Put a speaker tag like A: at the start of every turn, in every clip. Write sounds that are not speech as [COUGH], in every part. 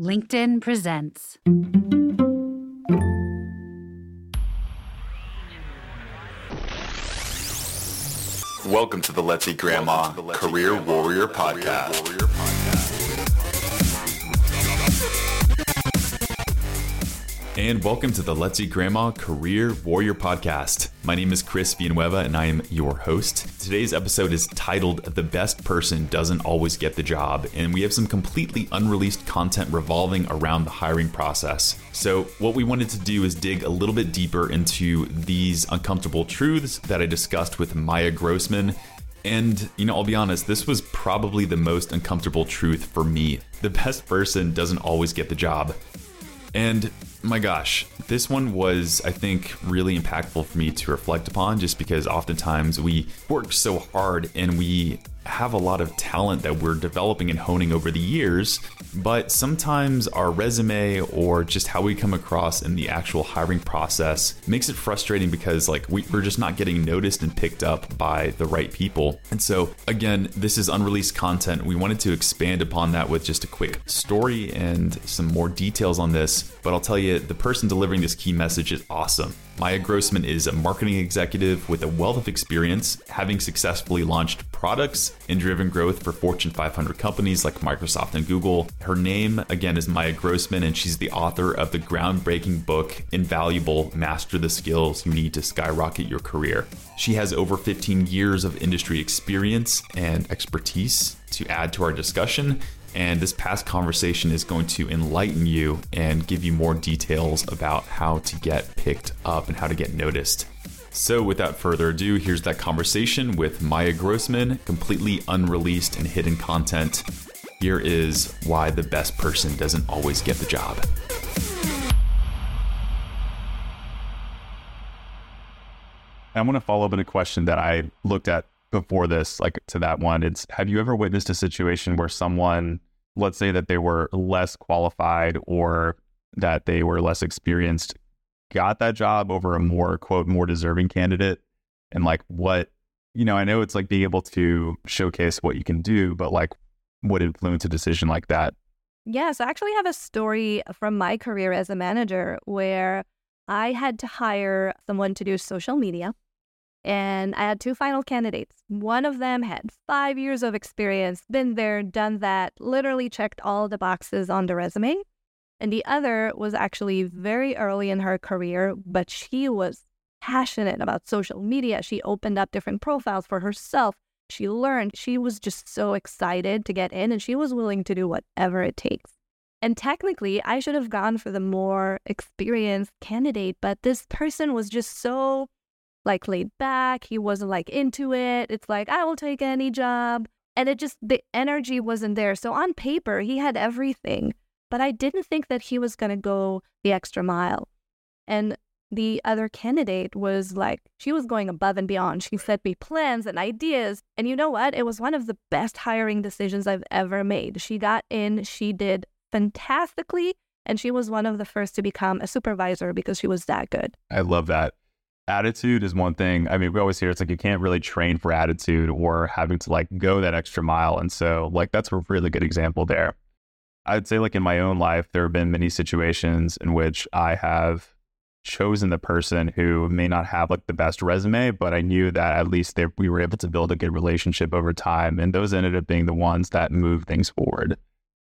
A: LinkedIn presents.
B: Welcome to the Let's Eat Grandma Career Warrior Podcast.
C: And welcome to the Let's Eat Grandma Career Warrior Podcast. My name is Chris Villanueva and I am your host. Today's episode is titled The Best Person Doesn't Always Get the Job, and we have some completely unreleased content revolving around the hiring process. So, what we wanted to do is dig a little bit deeper into these uncomfortable truths that I discussed with Maya Grossman and, you know, I'll be honest, this was probably the most uncomfortable truth for me. The best person doesn't always get the job. And my gosh, this one was, I think, really impactful for me to reflect upon just because oftentimes we work so hard and we have a lot of talent that we're developing and honing over the years, but sometimes our resume or just how we come across in the actual hiring process makes it frustrating because like we, are just not getting noticed and picked up by the right people. And so again, this is unreleased content. We wanted to expand upon that with just a quick story and some more details on this, but I'll tell you the person delivering this key message is awesome. Maya Grossman is a marketing executive with a wealth of experience, having successfully launched products and driven growth for Fortune 500 companies like Microsoft and Google. Her name, again, is Maya Grossman, and she's the author of the groundbreaking book, Invaluable Master the Skills You Need to Skyrocket Your Career. She has over 15 years of industry experience and expertise to add to our discussion and this past conversation is going to enlighten you and give you more details about how to get picked up and how to get noticed. So, without further ado, here's that conversation with Maya Grossman, completely unreleased and hidden content. Here is why the best person doesn't always get the job. I want to follow up on a question that I looked at before this, like to that one, it's have you ever witnessed a situation where someone, let's say that they were less qualified or that they were less experienced, got that job over a more quote more deserving candidate? And like what, you know, I know it's like being able to showcase what you can do, but like what influence a decision like that?
D: Yes, I actually have a story from my career as a manager where I had to hire someone to do social media and I had two final candidates. One of them had five years of experience, been there, done that, literally checked all the boxes on the resume. And the other was actually very early in her career, but she was passionate about social media. She opened up different profiles for herself. She learned. She was just so excited to get in and she was willing to do whatever it takes. And technically, I should have gone for the more experienced candidate, but this person was just so like laid back. He wasn't like into it. It's like, I will take any job. And it just, the energy wasn't there. So on paper, he had everything, but I didn't think that he was going to go the extra mile. And the other candidate was like, she was going above and beyond. She sent me plans and ideas. And you know what? It was one of the best hiring decisions I've ever made. She got in, she did fantastically. And she was one of the first to become a supervisor because she was that good.
C: I love that attitude is one thing. I mean, we always hear it's like you can't really train for attitude or having to like go that extra mile. And so, like, that's a really good example there. I'd say, like, in my own life, there have been many situations in which I have chosen the person who may not have like the best resume, but I knew that at least they, we were able to build a good relationship over time. And those ended up being the ones that move things forward.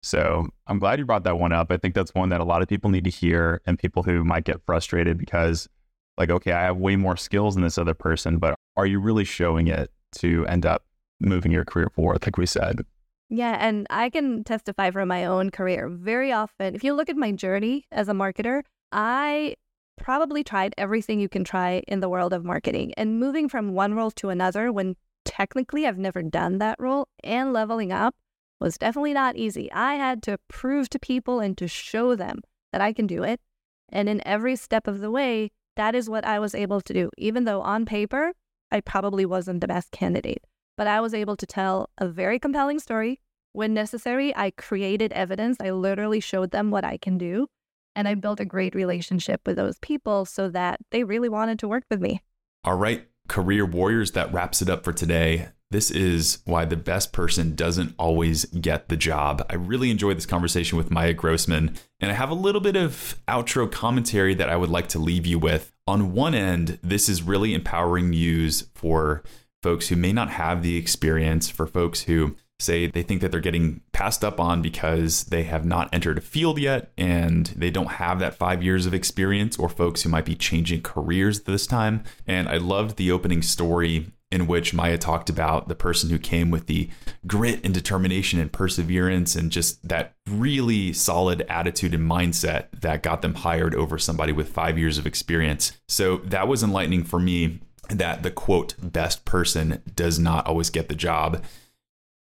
C: So I'm glad you brought that one up. I think that's one that a lot of people need to hear and people who might get frustrated because like, okay, I have way more skills than this other person, but are you really showing it to end up moving your career forward, like we said?
D: Yeah, and I can testify from my own career. Very often, if you look at my journey as a marketer, I probably tried everything you can try in the world of marketing and moving from one role to another when technically I've never done that role and leveling up was definitely not easy. I had to prove to people and to show them that I can do it. And in every step of the way, that is what I was able to do. Even though on paper, I probably wasn't the best candidate, but I was able to tell a very compelling story. When necessary, I created evidence. I literally showed them what I can do. And I built a great relationship with those people so that they really wanted to work with me.
C: All right, career warriors, that wraps it up for today. This is why the best person doesn't always get the job. I really enjoyed this conversation with Maya Grossman, and I have a little bit of outro commentary that I would like to leave you with. On one end, this is really empowering news for folks who may not have the experience, for folks who say they think that they're getting passed up on because they have not entered a field yet and they don't have that five years of experience, or folks who might be changing careers this time. And I loved the opening story in which Maya talked about the person who came with the grit and determination and perseverance and just that really solid attitude and mindset that got them hired over somebody with five years of experience. So that was enlightening for me that the quote, best person does not always get the job.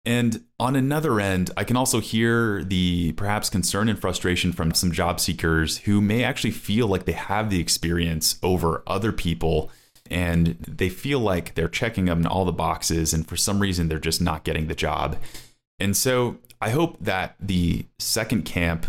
C: And on another end, I can also hear the perhaps concern and frustration from some job seekers who may actually feel like they have the experience over other people and they feel like they're checking up in all the boxes and for some reason they're just not getting the job. And so I hope that the second camp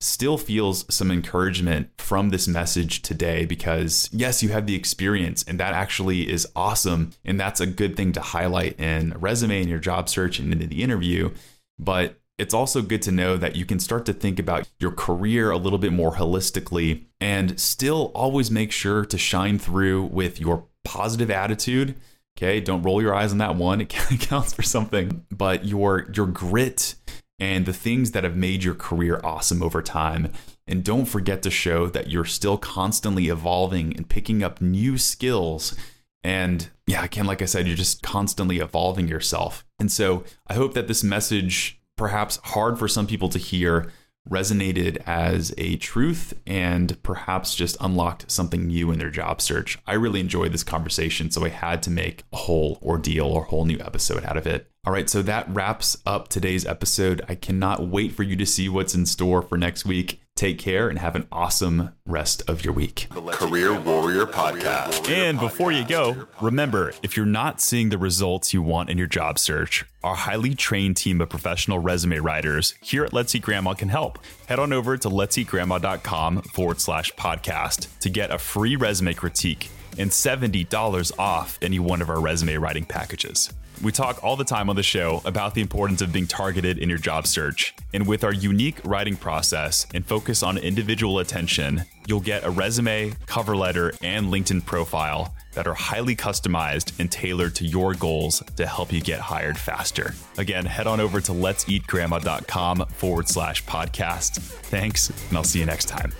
C: still feels some encouragement from this message today because yes, you have the experience and that actually is awesome and that's a good thing to highlight in a resume in your job search and in the interview, but it's also good to know that you can start to think about your career a little bit more holistically and still always make sure to shine through with your positive attitude. Okay, don't roll your eyes on that one. It [LAUGHS] counts for something. But your your grit and the things that have made your career awesome over time. And don't forget to show that you're still constantly evolving and picking up new skills. And yeah, again, like I said, you're just constantly evolving yourself. And so I hope that this message perhaps hard for some people to hear resonated as a truth and perhaps just unlocked something new in their job search. I really enjoyed this conversation, so I had to make a whole ordeal or whole new episode out of it. All right, so that wraps up today's episode. I cannot wait for you to see what's in store for next week. Take care and have an awesome rest of your week.
B: Career Warrior Podcast.
C: And before you go, remember if you're not seeing the results you want in your job search, our highly trained team of professional resume writers here at Let's Eat Grandma can help. Head on over to let's see let'seatgrandma.com forward slash podcast to get a free resume critique and $70 off any one of our resume writing packages. We talk all the time on the show about the importance of being targeted in your job search. And with our unique writing process and focus on individual attention, you'll get a resume, cover letter, and LinkedIn profile that are highly customized and tailored to your goals to help you get hired faster. Again, head on over to let'seatgrandma.com forward slash podcast. Thanks, and I'll see you next time.